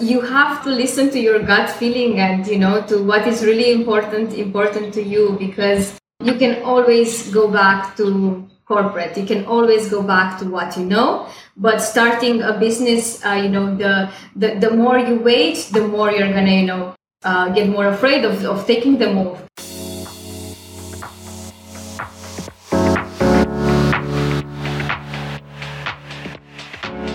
you have to listen to your gut feeling and you know to what is really important important to you because you can always go back to corporate. You can always go back to what you know. But starting a business uh, you know the, the the more you wait the more you're gonna you know uh, get more afraid of, of taking the move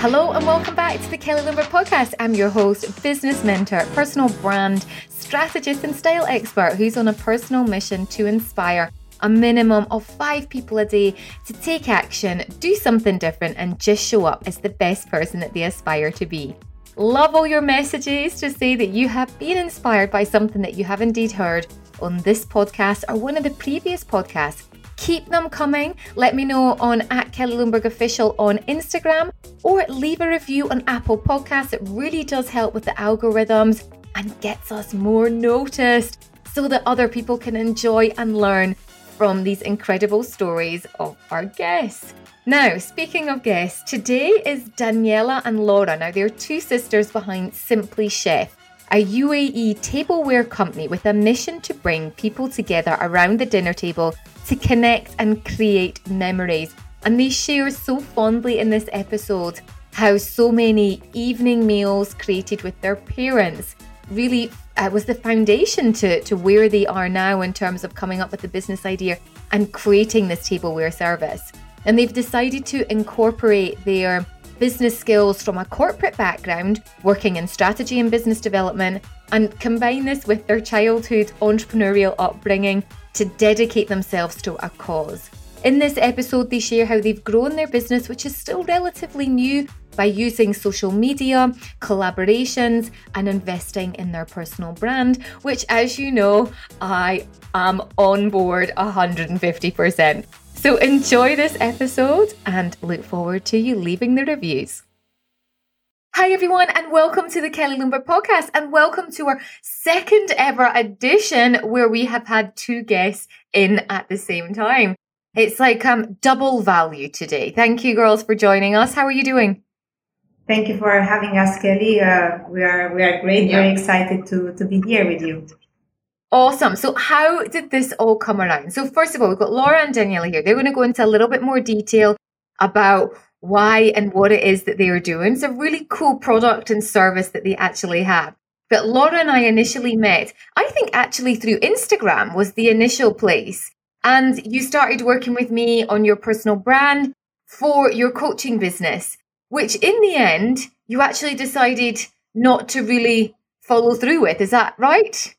Hello and welcome back to the Kelly Lundberg podcast. I'm your host, business mentor, personal brand strategist, and style expert who's on a personal mission to inspire a minimum of five people a day to take action, do something different, and just show up as the best person that they aspire to be. Love all your messages to say that you have been inspired by something that you have indeed heard on this podcast or one of the previous podcasts Keep them coming. Let me know on at Kelly Lundberg Official on Instagram or leave a review on Apple Podcasts. It really does help with the algorithms and gets us more noticed so that other people can enjoy and learn from these incredible stories of our guests. Now, speaking of guests, today is Daniela and Laura. Now, they're two sisters behind Simply Chef, a UAE tableware company with a mission to bring people together around the dinner table to connect and create memories. And they share so fondly in this episode how so many evening meals created with their parents really uh, was the foundation to, to where they are now in terms of coming up with the business idea and creating this tableware service. And they've decided to incorporate their business skills from a corporate background, working in strategy and business development, and combine this with their childhood entrepreneurial upbringing to dedicate themselves to a cause. In this episode, they share how they've grown their business, which is still relatively new, by using social media, collaborations, and investing in their personal brand, which, as you know, I am on board 150%. So enjoy this episode and look forward to you leaving the reviews. Hi, everyone, and welcome to the Kelly Lundberg podcast, and welcome to our second ever edition where we have had two guests in at the same time. It's like um, double value today. Thank you, girls, for joining us. How are you doing? Thank you for having us, Kelly. Uh, we are we are great. Yeah. Very excited to to be here with you. Awesome. So, how did this all come around? So, first of all, we've got Laura and Daniela here. They're going to go into a little bit more detail about why and what it is that they are doing. It's a really cool product and service that they actually have. But Laura and I initially met, I think actually through Instagram was the initial place. And you started working with me on your personal brand for your coaching business, which in the end, you actually decided not to really follow through with. Is that right?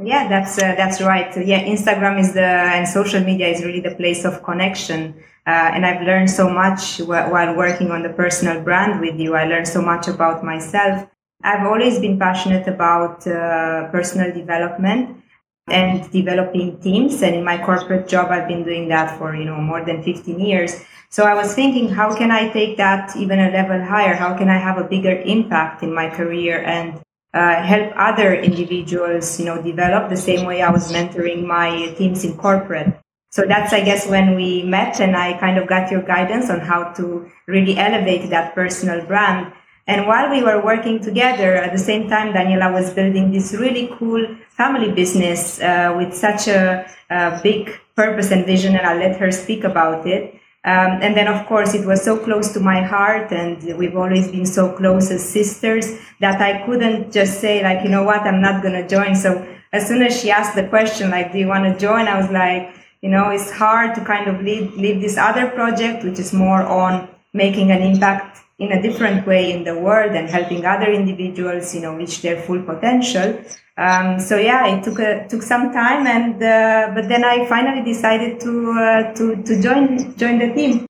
Yeah, that's uh, that's right. Yeah, Instagram is the and social media is really the place of connection. Uh, and I've learned so much while working on the personal brand with you. I learned so much about myself. I've always been passionate about uh, personal development and developing teams. And in my corporate job, I've been doing that for, you know, more than 15 years. So I was thinking, how can I take that even a level higher? How can I have a bigger impact in my career and uh, help other individuals, you know, develop the same way I was mentoring my teams in corporate. So that's, I guess, when we met and I kind of got your guidance on how to really elevate that personal brand. And while we were working together, at the same time, Daniela was building this really cool family business uh, with such a, a, big purpose and vision, and I'll let her speak about it. Um, and then, of course, it was so close to my heart, and we've always been so close as sisters that I couldn't just say, like, you know what, I'm not going to join. So as soon as she asked the question, like, do you want to join? I was like, you know, it's hard to kind of lead, lead this other project, which is more on making an impact in a different way in the world and helping other individuals, you know, reach their full potential. Um, so yeah, it took a, took some time, and uh, but then I finally decided to uh, to to join join the team.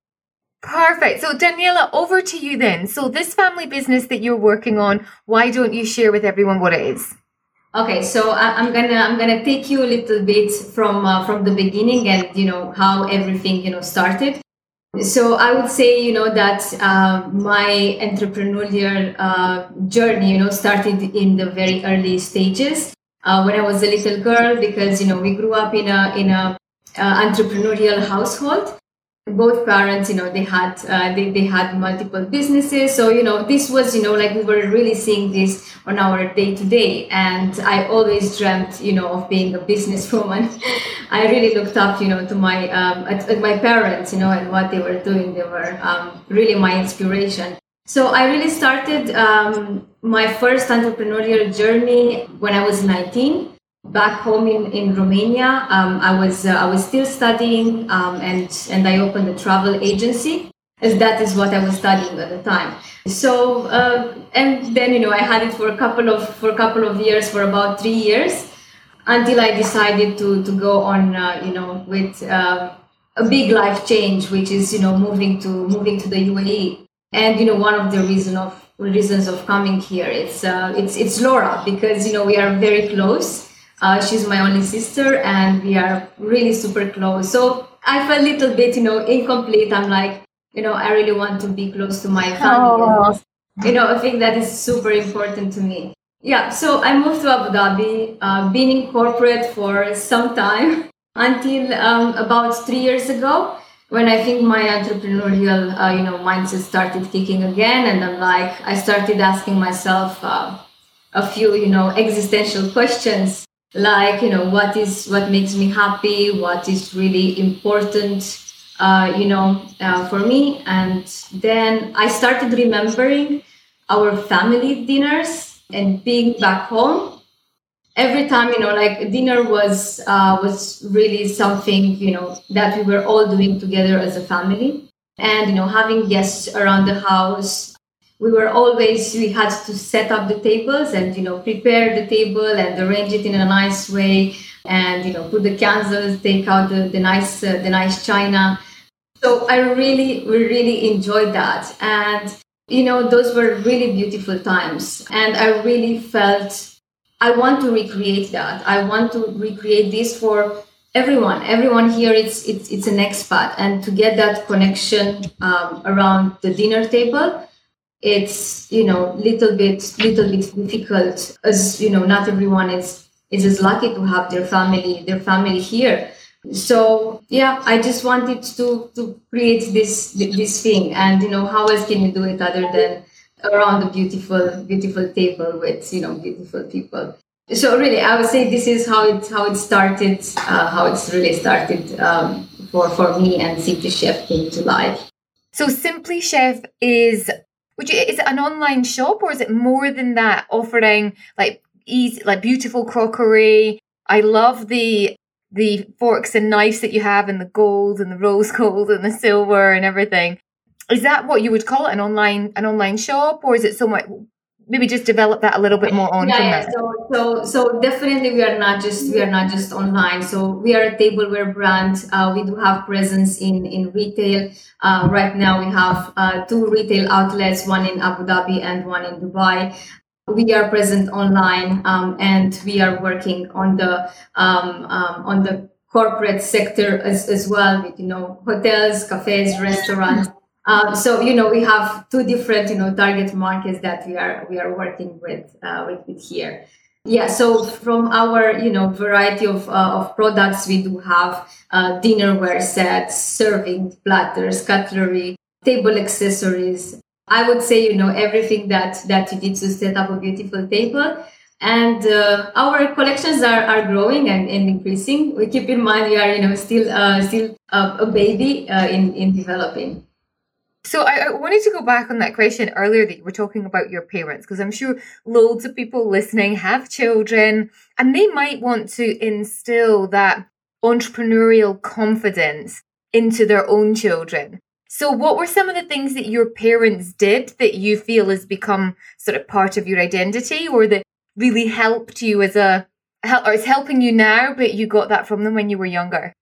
Perfect. So Daniela, over to you then. So this family business that you're working on, why don't you share with everyone what it is? Okay, so I'm gonna I'm gonna take you a little bit from uh, from the beginning and you know how everything you know started. So I would say you know that uh, my entrepreneurial uh, journey you know started in the very early stages uh, when I was a little girl because you know we grew up in a in a uh, entrepreneurial household both parents, you know, they had uh, they, they had multiple businesses. So you know, this was you know like we were really seeing this on our day to day. And I always dreamt, you know, of being a businesswoman. I really looked up, you know, to my um, at, at, my parents, you know, and what they were doing. They were um, really my inspiration. So I really started um, my first entrepreneurial journey when I was 19 back home in, in Romania. Um, I was uh, I was still studying, um, and and I opened a travel agency, as that is what I was studying at the time. So uh, and then you know I had it for a couple of for a couple of years, for about three years, until I decided to to go on, uh, you know, with uh, a big life change, which is you know moving to moving to the UAE. And you know one of the reason of reasons of coming here it's uh, it's it's Laura because you know we are very close uh, she's my only sister, and we are really super close. So I felt a little bit, you know, incomplete. I'm like, you know, I really want to be close to my family. Oh. You know, I think that is super important to me. Yeah, so I moved to Abu Dhabi, uh, been in corporate for some time until um, about three years ago when I think my entrepreneurial, uh, you know, mindset started kicking again, and I'm like, I started asking myself uh, a few, you know, existential questions like you know what is what makes me happy what is really important uh, you know uh, for me. And then i started remembering our family dinners and being back home. Every time you know like dinner was uh, was really something you know that we were all doing together as a family. And you know having guests around the house we were always we had to set up the tables and you know prepare the table and arrange it in a nice way and you know put the candles take out the, the nice uh, the nice china. So i really really enjoyed that. And you know those were really beautiful times. And i really felt i want to recreate that. I want to recreate this for everyone. Everyone here it's it's, it's an expat. And to get that connection um, around the dinner table it's you know little bit little bit difficult as you know not everyone is is as lucky to have their family their family here. So yeah i just wanted to to create this this thing. And you know how else can you do it other than around a beautiful beautiful table with you know beautiful people? So really i would say this is how it how it started uh, how it's really started um, for for me and simply chef came to life. So simply chef is would you is it an online shop or is it more than that offering like easy like beautiful crockery? I love the the forks and knives that you have and the gold and the rose gold and the silver and everything. Is that what you would call it an online an online shop or is it somewhat maybe just develop that a little bit more on yeah, yeah. So, so so definitely we are not just we are not just online. So we are a tableware brand. Uh, we do have presence in in retail. Uh, right now we have uh, two retail outlets one in abu dhabi and one in dubai. We are present online um, and we are working on the um, um, on the corporate sector as, as well with you know hotels cafes restaurants um, so you know we have two different you know target markets that we are we are working with uh, with, with here. Yeah, so from our you know variety of, uh, of products, we do have uh, dinnerware sets, serving platters, cutlery, table accessories. I would say you know everything that that you need to set up a beautiful table. And uh, our collections are, are growing and, and increasing. We keep in mind we are you know still uh, still a baby uh, in in developing. So I, I, wanted to go back on that question earlier that you were talking about your parents, because I'm sure loads of people listening have children and they might want to instill that entrepreneurial confidence into their own children. So what were some of the things that your parents did that you feel has become sort of part of your identity or that really helped you as a, or is helping you now, but you got that from them when you were younger?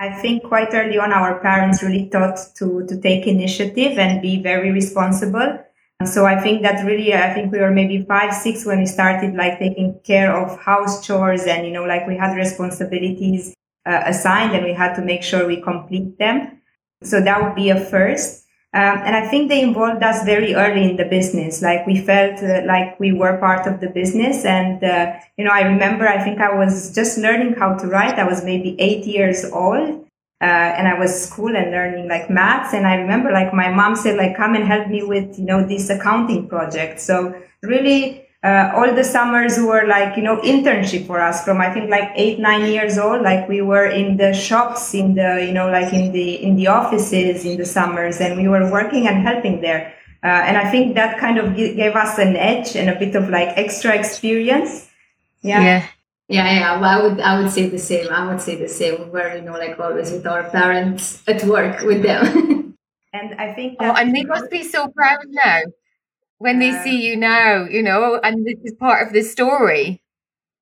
I think quite early on, our parents really taught to, to take initiative and be very responsible. So I think that really, I think we were maybe five, six when we started like taking care of house chores and, you know, like we had responsibilities uh, assigned and we had to make sure we complete them. So that would be a first. Um, and I think they involved us very early in the business. Like we felt uh, like we were part of the business. And, uh, you know, I remember, I think I was just learning how to write. I was maybe eight years old. uh, and I was school and learning like maths. And I remember like my mom said like, come and help me with, you know, this accounting project. So really, uh, all the summers were like, you know, internship for us from, I think like eight, nine years old. Like we were in the shops, in the, you know, like in the, in the offices in the summers and we were working and helping there. Uh, and I think that kind of gave us an edge and a bit of like extra experience. Yeah. yeah. Yeah, yeah. Well, I would, I would say the same. I would say the same. We were, you know, like always with our parents at work with them. and I think. oh, and they must be so proud now when they see you now, you know, and this is part of the story.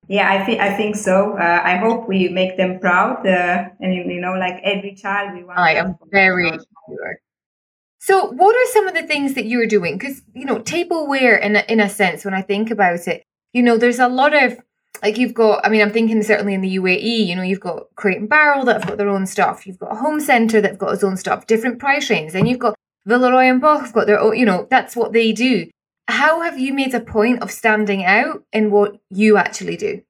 Yeah, I think I think so. Uh, I hope we make them proud, uh, and you know, like every child, we want. I am very sure. So, what are some of the things that you're doing? Because you know, tableware, in a, in a sense, when I think about it, you know, there's a lot of like you've got i mean i'm thinking certainly in the uae you know you've got crate and barrel that have got their own stuff you've got a home centre that've got its own stuff different price ranges then you've got villeroy and boch have got their own you know that's what they do. How have you made a point of standing out in what you actually do?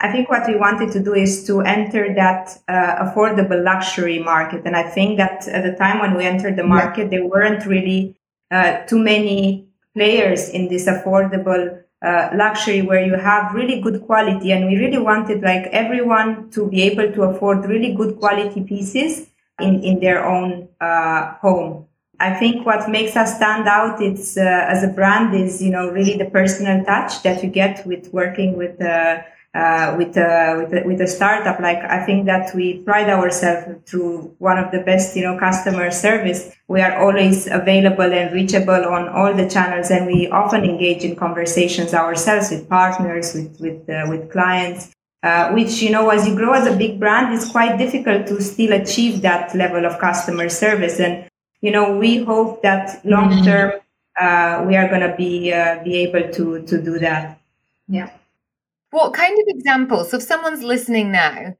I think what we wanted to do is to enter that uh, affordable luxury market. And I think that at the time when we entered the market, there weren't really uh, too many players in this affordable uh, luxury where you have really good quality. And we really wanted like everyone to be able to afford really good quality pieces in, in their own uh, home i think what makes us stand out it's uh, as a brand is you know really the personal touch that you get with working with uh, uh, with, uh, with, a, with a startup. Like I think that we pride ourselves through one of the best, you know, customer service. We are always available and reachable on all the channels, and we often engage in conversations ourselves with partners, with with uh, with clients. Uh, which you know, as you grow as a big brand, it's quite difficult to still achieve that level of customer service. And you know, we hope that long mm-hmm. term uh, we are going to be uh, be able to to do that. Yeah. What kind of examples? So if someone's listening now,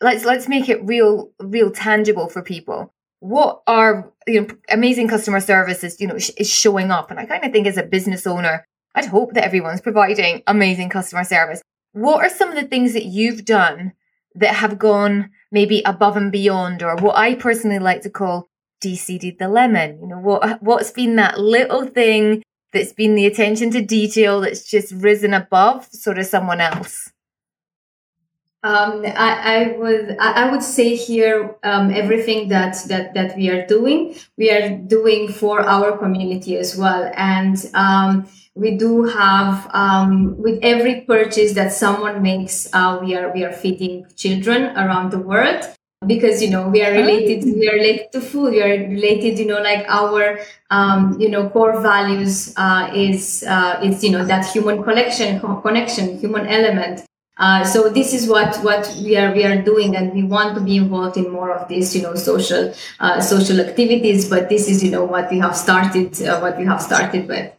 let's let's make it real, real tangible for people. What are you know amazing customer services? You know, is showing up, and I kind of think as a business owner, I'd hope that everyone's providing amazing customer service. What are some of the things that you've done that have gone maybe above and beyond, or what I personally like to call DCD the lemon? You know, what what's been that little thing that's been the attention to detail that's just risen above sort of someone else? Um, I, I, would I would say here um, everything that, that that we are doing we are doing for our community as well and um, we do have um, with every purchase that someone makes uh, we are we are feeding children around the world because you know we are related oh. we are related to food we are related you know like our um, you know core values uh, is uh, is you know that human connection connection human element. Uh, so this is what what we are we are doing and we want to be involved in more of these you know social uh, social activities but this is you know what we have started uh, what we have started with.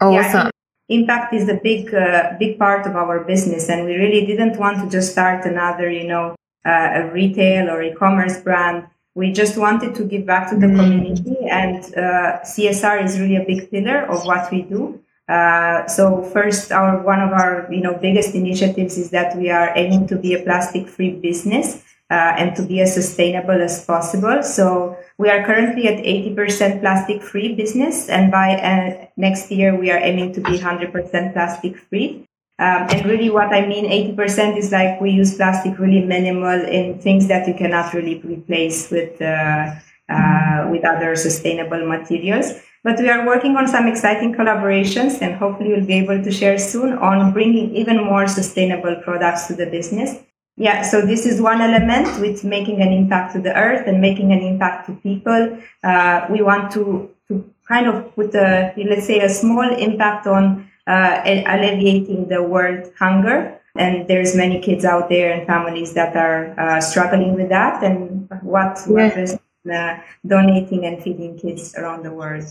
Awesome yeah impact is the big uh, big part of our business and we really didn't want to just start another you know uh, a retail or e-commerce brand. We just wanted to give back to the mm-hmm. community, and uh, CSR is really a big pillar of what we do. Uh, so first, our one of our you know biggest initiatives is that we are aiming to be a plastic-free business uh, and to be as sustainable as possible. So we are currently at 80% plastic-free business, and by uh, next year we are aiming to be 100% plastic-free. Um, and really what I mean, 80% is like we use plastic really minimal in things that you cannot really replace with, uh, uh, with other sustainable materials. But we are working on some exciting collaborations and hopefully we'll be able to share soon on bringing even more sustainable products to the business. Yeah, so this is one element with making an impact to the earth and making an impact to people. Uh, we want to, to kind of put a, let's say, a small impact on uh, alleviating the world hunger. And there's many kids out there and families that are uh, struggling with that. And what yeah. uh, donating and feeding kids around the world.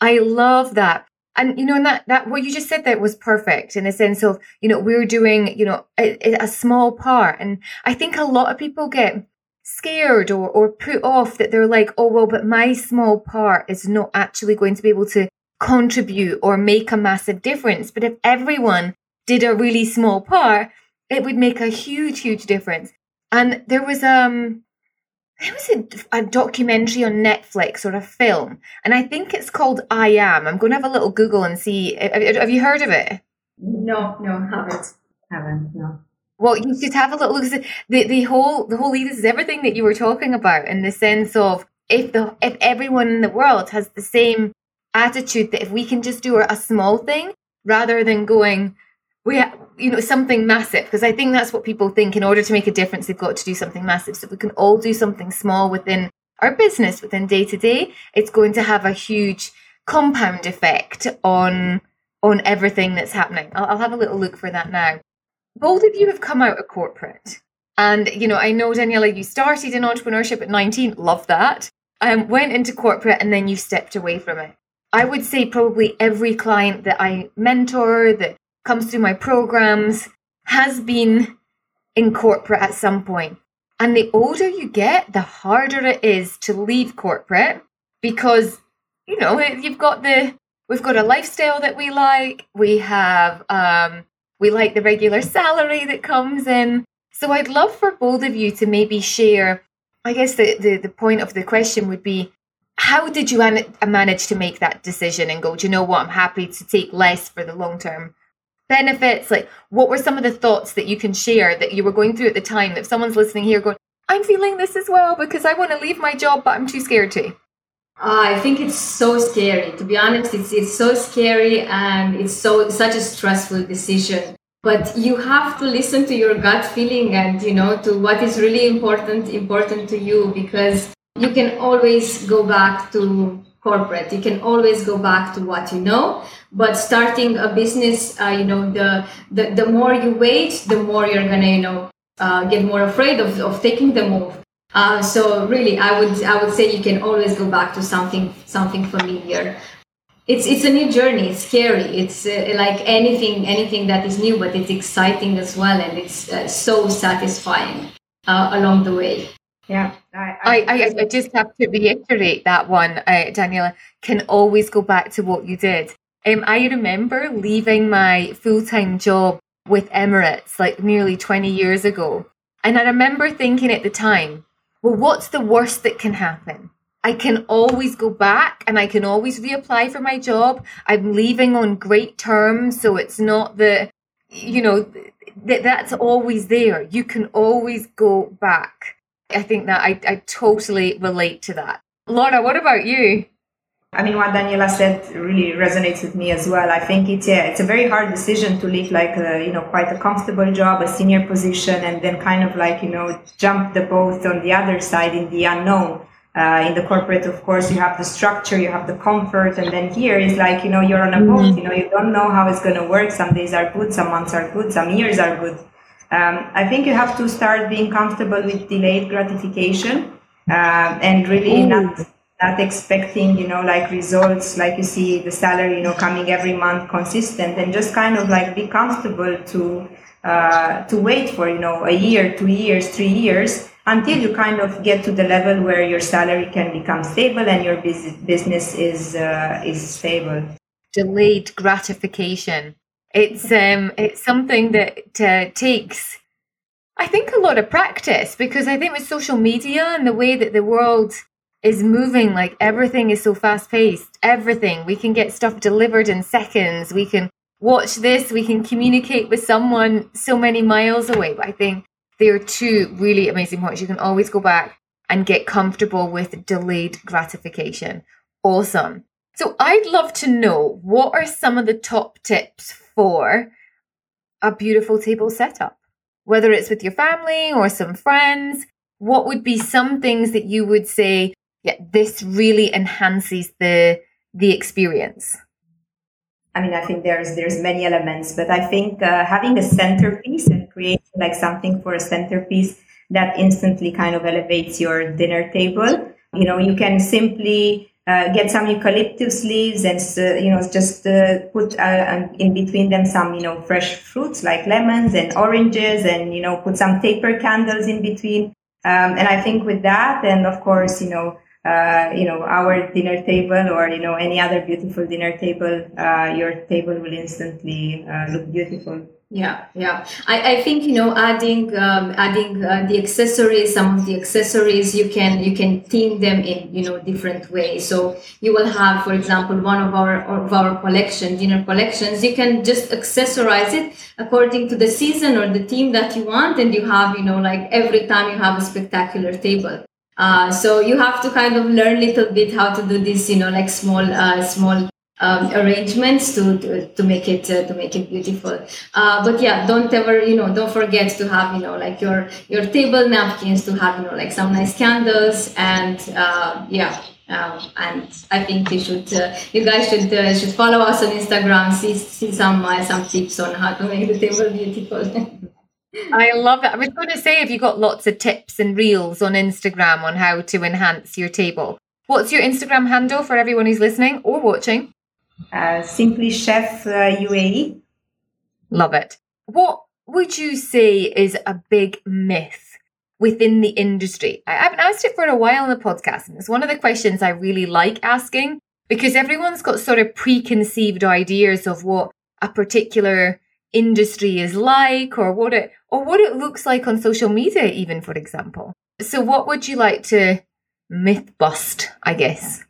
I love that. And you know, and that that what you just said that was perfect in the sense of you know we're doing you know a, a small part, and I think a lot of people get scared or, or put off that they're like, oh, well, but my small part is not actually going to be able to contribute or make a massive difference. But if everyone did a really small part, it would make a huge, huge difference. And there was um there was a, a, documentary on Netflix or a film, and I think it's called I Am. I'm going to have a little Google and see. Have, you heard of it? No, no, haven't. Haven't, no. Well, you should have a little look. The, the whole the whole ethos is everything that you were talking about in the sense of if the if everyone in the world has the same attitude that if we can just do a small thing rather than going we you know something massive. Because i think that's what people think. In order to make a difference they've got to do something massive. So if we can all do something small within our business within day to day it's going to have a huge compound effect on on everything that's happening. I'll, I'll have a little look for that now. Both of you have come out of corporate. And you know i know daniela you started in entrepreneurship at 19 love that. Um, went into corporate and then you stepped away from it i would say probably every client that i mentor that comes through my programs has been in corporate at some point. And the older you get, the harder it is to leave corporate because, you know, you've got the, we've got a lifestyle that we like. We have, um, we like the regular salary that comes in. So I'd love for both of you to maybe share. I guess the, the, the point of the question would be how did you manage to make that decision and go, do you know what? I'm happy to take less for the long term benefits? Like, what were some of the thoughts that you can share that you were going through at the time? If someone's listening here going, I'm feeling this as well because I want to leave my job, but I'm too scared to. Uh, I think it's so scary. To be honest, it's it's so scary and it's so such a stressful decision. But you have to listen to your gut feeling and you know to what is really important important to you because you can always go back to corporate. You can always go back to what you know. But starting a business, uh, you know, the, the the more you wait, the more you're gonna, you know, uh, get more afraid of, of taking the move. Uh, so really, I would I would say you can always go back to something something familiar. It's it's a new journey. It's scary. It's uh, like anything anything that is new, but it's exciting as well, and it's uh, so satisfying uh, along the way. Yeah, I, I, I, just have to reiterate that one, uh, Daniela. Can always go back to what you did. Um, I remember leaving my full time job with Emirates like nearly 20 years ago. And I remember thinking at the time, well, what's the worst that can happen? I can always go back and I can always reapply for my job. I'm leaving on great terms. So it's not the, you know, that that's always there. You can always go back. I think that I, I totally relate to that. Laura, what about you? I mean, what Daniela said really resonates with me as well. I think it's yeah, it's a very hard decision to leave like a, you know quite a comfortable job, a senior position, and then kind of like you know jump the boat on the other side in the unknown. Uh, in the corporate, of course, you have the structure, you have the comfort, and then here is like you know you're on a boat. Mm-hmm. You know you don't know how it's going to work. Some days are good, some months are good, some years are good. Um, I think you have to start being comfortable with delayed gratification uh, and really Ooh. not not expecting you know like results like you see the salary you know coming every month consistent and just kind of like be comfortable to uh, to wait for you know a year two years three years until you kind of get to the level where your salary can become stable and your business is uh, is stable delayed gratification it's um it's something that uh, takes I think a lot of practice because I think with social media and the way that the world is moving, like everything is so fast paced. Everything we can get stuff delivered in seconds. We can watch this. We can communicate with someone so many miles away. But I think there are two really amazing points. You can always go back and get comfortable with delayed gratification. Awesome. So I'd love to know what are some of the top tips for a beautiful table setup? Whether it's with your family or some friends, what would be some things that you would say, yeah, this really enhances the the experience? I mean, I think there's there's many elements, but I think uh, having a centerpiece and creating like something for a centerpiece that instantly kind of elevates your dinner table. You know, you can simply uh, get some eucalyptus leaves and uh, you know just uh, put uh, in between them some you know fresh fruits like lemons and oranges and you know put some taper candles in between. Um, and I think with that and of course you know uh, you know our dinner table or you know any other beautiful dinner table your table will instantly look beautiful yeah yeah. I, I think you know adding um, adding uh, the accessories some of the accessories you can you can theme them in you know different ways. So you will have for example one of our of our collection dinner collections. You can just accessorize it according to the season or the theme that you want and you have you know like every time you have a spectacular table. Uh, so you have to kind of learn a little bit how to do this you know like small uh, small um, arrangements to, to, to make it uh, to make it beautiful. Uh, but yeah, don't ever you know don't forget to have you know like your your table napkins to have you know like some nice candles and uh, yeah. Um, and I think you should, uh, you guys should uh, should follow us on Instagram. See see some uh, some tips on how to make the table beautiful. I love it. I was going to say, have you got lots of tips and reels on Instagram on how to enhance your table, what's your Instagram handle for everyone who's listening or watching? Uh, simply Chef uh, UAE. Love it. What would you say is a big myth within the industry? I haven't asked it for a while on the podcast, and it's one of the questions I really like asking because everyone's got sort of preconceived ideas of what a particular industry is like or what it or what it looks like on social media even for example so what would you like to myth bust i guess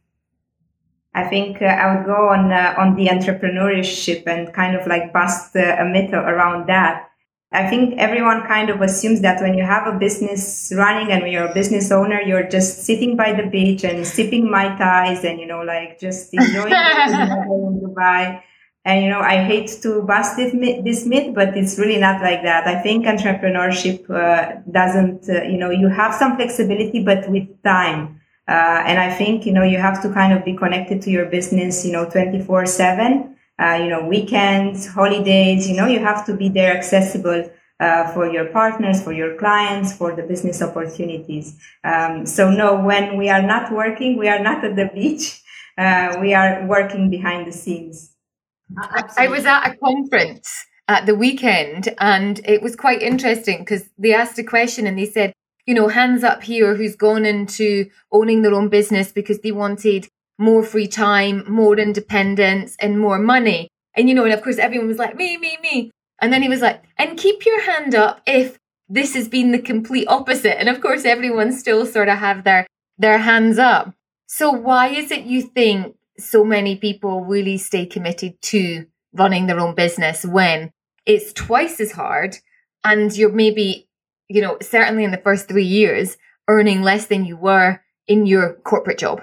I think uh, I would go on uh, on the entrepreneurship and kind of like bust uh, a myth around that. I think everyone kind of assumes that when you have a business running and you're a business owner, you're just sitting by the beach and sipping mai tais and you know like just enjoying in Dubai. And you know, I hate to bust this myth, this myth, but it's really not like that. I think entrepreneurship uh, doesn't, uh, you know, you have some flexibility, but with time. Uh, and I think, you know, you have to kind of be connected to your business, you know, 24 seven, uh, you know, weekends, holidays, you know, you have to be there accessible. Uh, for your partners, for your clients, for the business opportunities. Um, so no, when we are not working, we are not at the beach. Uh, we are working behind the scenes. I was at a conference at the weekend and it was quite interesting because they asked a question and they said, you know, hands up here who's gone into owning their own business because they wanted more free time, more independence, and more money. And, you know, and of course, everyone was like, me, me, me. And then he was like, and keep your hand up if this has been the complete opposite. And of course, everyone still sort of have their, their hands up. So why is it you think so many people really stay committed to running their own business when it's twice as hard and you're maybe you know, certainly in the first three years, earning less than you were in your corporate job?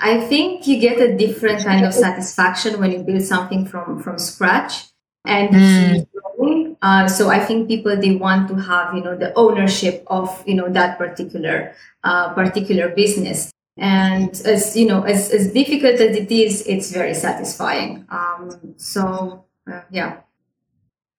I think you get a different kind of satisfaction when you build something from from scratch and mm. uh, so I think people they want to have you know the ownership of you know that particular uh, particular business. And as you know as, as difficult as it is it's very satisfying. Um, so uh, yeah.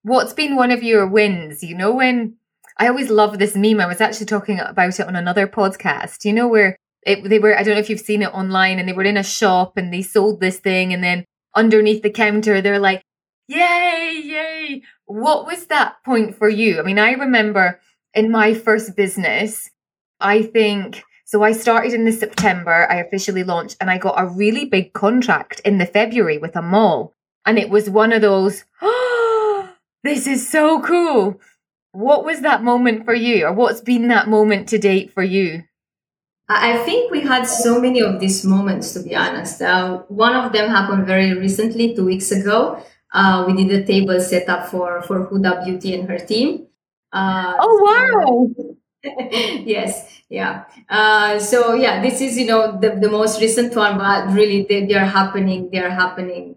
What's been one of your wins? You know when I always love this meme. I was actually talking about it on another podcast, you know, where it, they were, I don't know if you've seen it online and they were in a shop and they sold this thing and then underneath the counter, they're like, yay, yay. What was that point for you? I mean, I remember in my first business, I think, so I started in the September, I officially launched and I got a really big contract in the February with a mall. And it was one of those, oh, this is so cool. What was that moment for you, or what's been that moment to date for you? I think we had so many of these moments, to be honest. Uh, one of them happened very recently, two weeks ago. Uh, we did a table setup for, for Huda Beauty and her team. Uh, oh, wow. yes, yeah. Uh, so yeah, this is, you know, the, the most recent one, but really they, they are happening, they are happening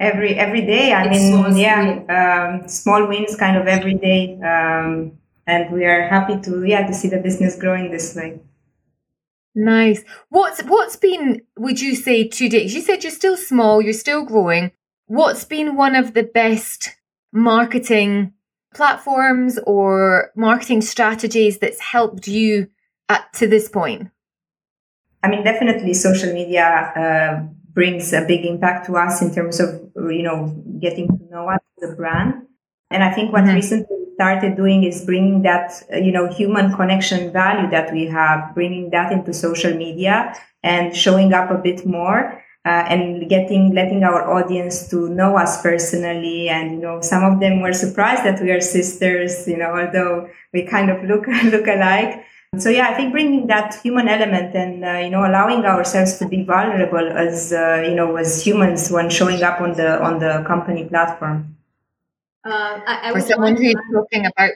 every every day. I it's mean, yeah, um, small wins kind of every day, um, and we are happy to yeah to see the business growing this way. Nice. What's what's been? Would you say to date? You said you're still small, you're still growing. What's been one of the best marketing platforms or marketing strategies that's helped you at to this point? I mean, definitely social media. Uh, brings a big impact to us in terms of you know getting to know us as a brand. And i think what mm-hmm. recently started doing is bringing that you know human connection value that we have bringing that into social media and showing up a bit more uh, and getting letting our audience to know us personally. And you know some of them were surprised that we are sisters you know although we kind of look look alike so yeah i think bringing that human element and uh, you know allowing ourselves to be vulnerable as uh, you know as humans when showing up on the on the company platform. Uh, I, I for someone who's talking about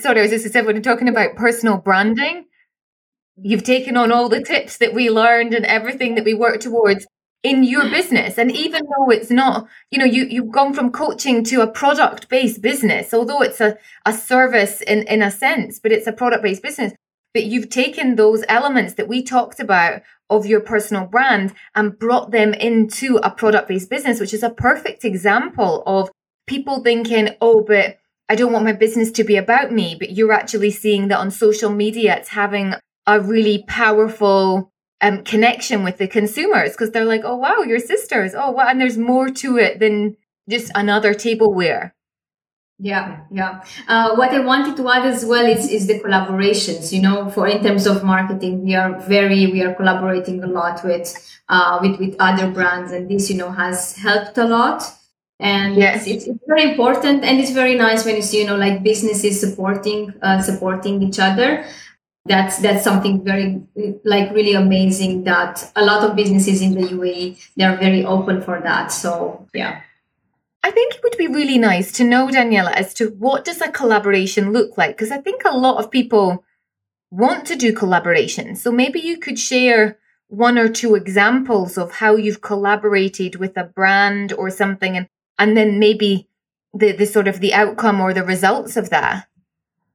sorry i was just saying when you're talking about personal branding you've taken on all the tips that we learned and everything that we work towards in your business. And even though it's not you know you you've gone from coaching to a product based business although it's a, a service in in a sense but it's a product based business but you've taken those elements that we talked about of your personal brand and brought them into a product based business which is a perfect example of people thinking oh but I don't want my business to be about me but you're actually seeing that on social media it's having a really powerful um, connection with the consumers because they're like, oh, wow, your sisters. Oh, wow. And there's more to it than just another tableware. Yeah, yeah. Uh, what I wanted to add as well is, is the collaborations. You know, for in terms of marketing, we are very we are collaborating a lot with uh, with with other brands, and this you know has helped a lot. And yes. it's, it's very important, and it's very nice when you see you know like businesses supporting uh, supporting each other that's that's something very like really amazing that a lot of businesses in the UAE they're very open for that. So yeah. I think it would be really nice to know, Daniela, as to what does a collaboration look like? Because I think a lot of people want to do collaboration. So maybe you could share one or two examples of how you've collaborated with a brand or something and, and then maybe the, the sort of the outcome or the results of that.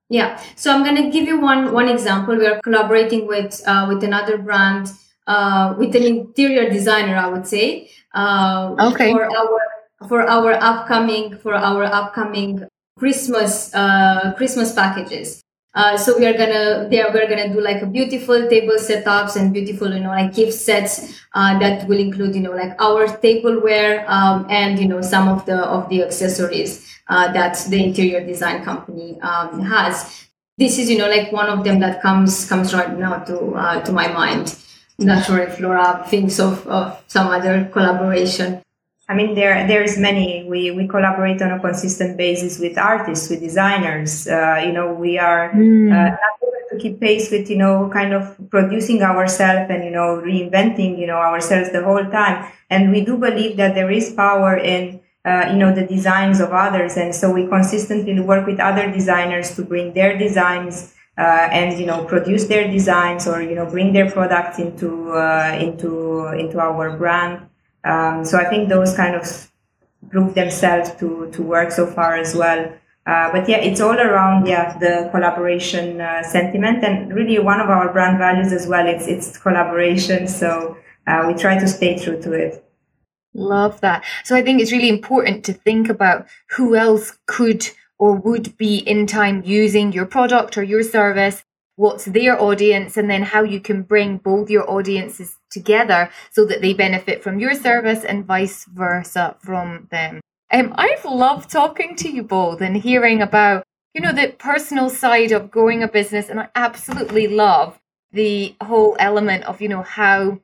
Yeah. So I'm going to give you one one example. We are collaborating with uh, with another brand, uh, with an interior designer, I would say. Uh, okay. For our for our upcoming for our upcoming Christmas uh, Christmas packages. Uh, so we are gonna there we're gonna do like a beautiful table setups and beautiful you know like gift sets uh, that will include you know like our tableware um, and you know some of the of the accessories uh, that the interior design company um, has. This is, you know, like one of them that comes comes right now to uh, to my mind. not sure if Laura thinks of, of some other collaboration. I mean, there there's many. We we collaborate on a consistent basis with artists, with designers. Uh, you know, we are mm. uh, not able to keep pace with you know kind of producing ourselves and you know reinventing you know ourselves the whole time. And we do believe that there is power in uh, you know the designs of others and so we consistently work with other designers to bring their designs uh, and you know produce their designs or you know bring their products into uh, into into our brand um, so i think those kind of prove themselves to to work so far as well. Uh, but yeah it's all around yeah the collaboration uh, sentiment and really one of our brand values as well. It's it's collaboration. So uh, we try to stay true to it. Love that. So I think it's really important to think about who else could or would be in time using your product or your service, what's their audience, and then how you can bring both your audiences together so that they benefit from your service and vice versa from them. Um, I've loved talking to you both and hearing about, you know, the personal side of growing a business. And I absolutely love the whole element of, you know, how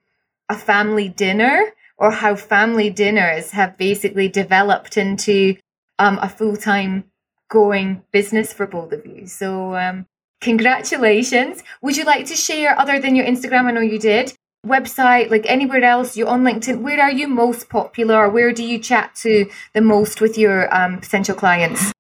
a family dinner or how family dinners have basically developed into um, a full time going business for both of you. So, um, congratulations. Would you like to share, other than your Instagram? I know you did. Website, like anywhere else, you're on LinkedIn. Where are you most popular? Where do you chat to the most with your um, potential clients?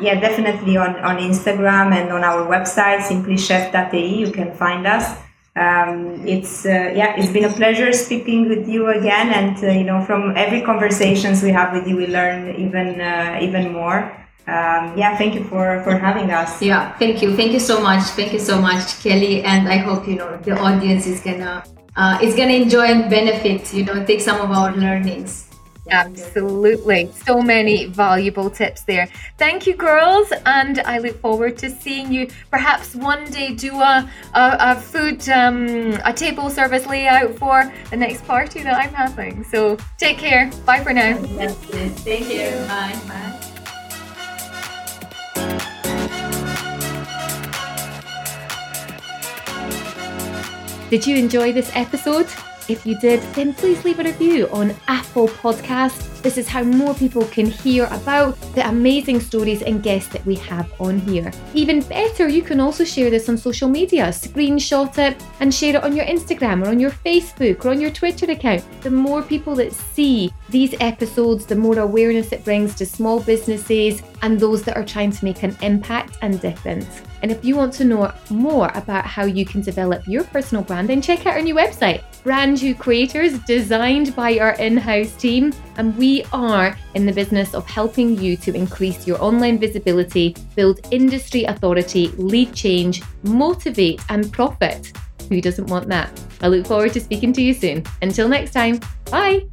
Yeah, definitely on, on Instagram and on our website, simplychef.ae. You can find us um, it's uh, yeah it's been a pleasure speaking with you again and uh, you know from every conversations we have with you we learn even uh, even more um, yeah thank you for for having us yeah thank you thank you so much thank you so much kelly and i hope you know the audience is gonna uh, is gonna enjoy and benefit you know take some of our learnings Absolutely. So many valuable tips there. Thank you, girls. And I look forward to seeing you perhaps one day do a, a, a food, um, a table service layout for the next party that I'm having. So take care. Bye for now. Thank you. Bye. Bye. Did you enjoy this episode? If you did, then please leave a review on Apple Podcasts. This is how more people can hear about the amazing stories and guests that we have on here. Even better, you can also share this on social media, screenshot it and share it on your Instagram or on your Facebook or on your Twitter account. The more people that see these episodes, the more awareness it brings to small businesses and those that are trying to make an impact and difference. And if you want to know more about how you can develop your personal brand, then check out our new website, Brand New Creators, designed by our in house team. And we are in the business of helping you to increase your online visibility, build industry authority, lead change, motivate, and profit. Who doesn't want that? I look forward to speaking to you soon. Until next time, bye.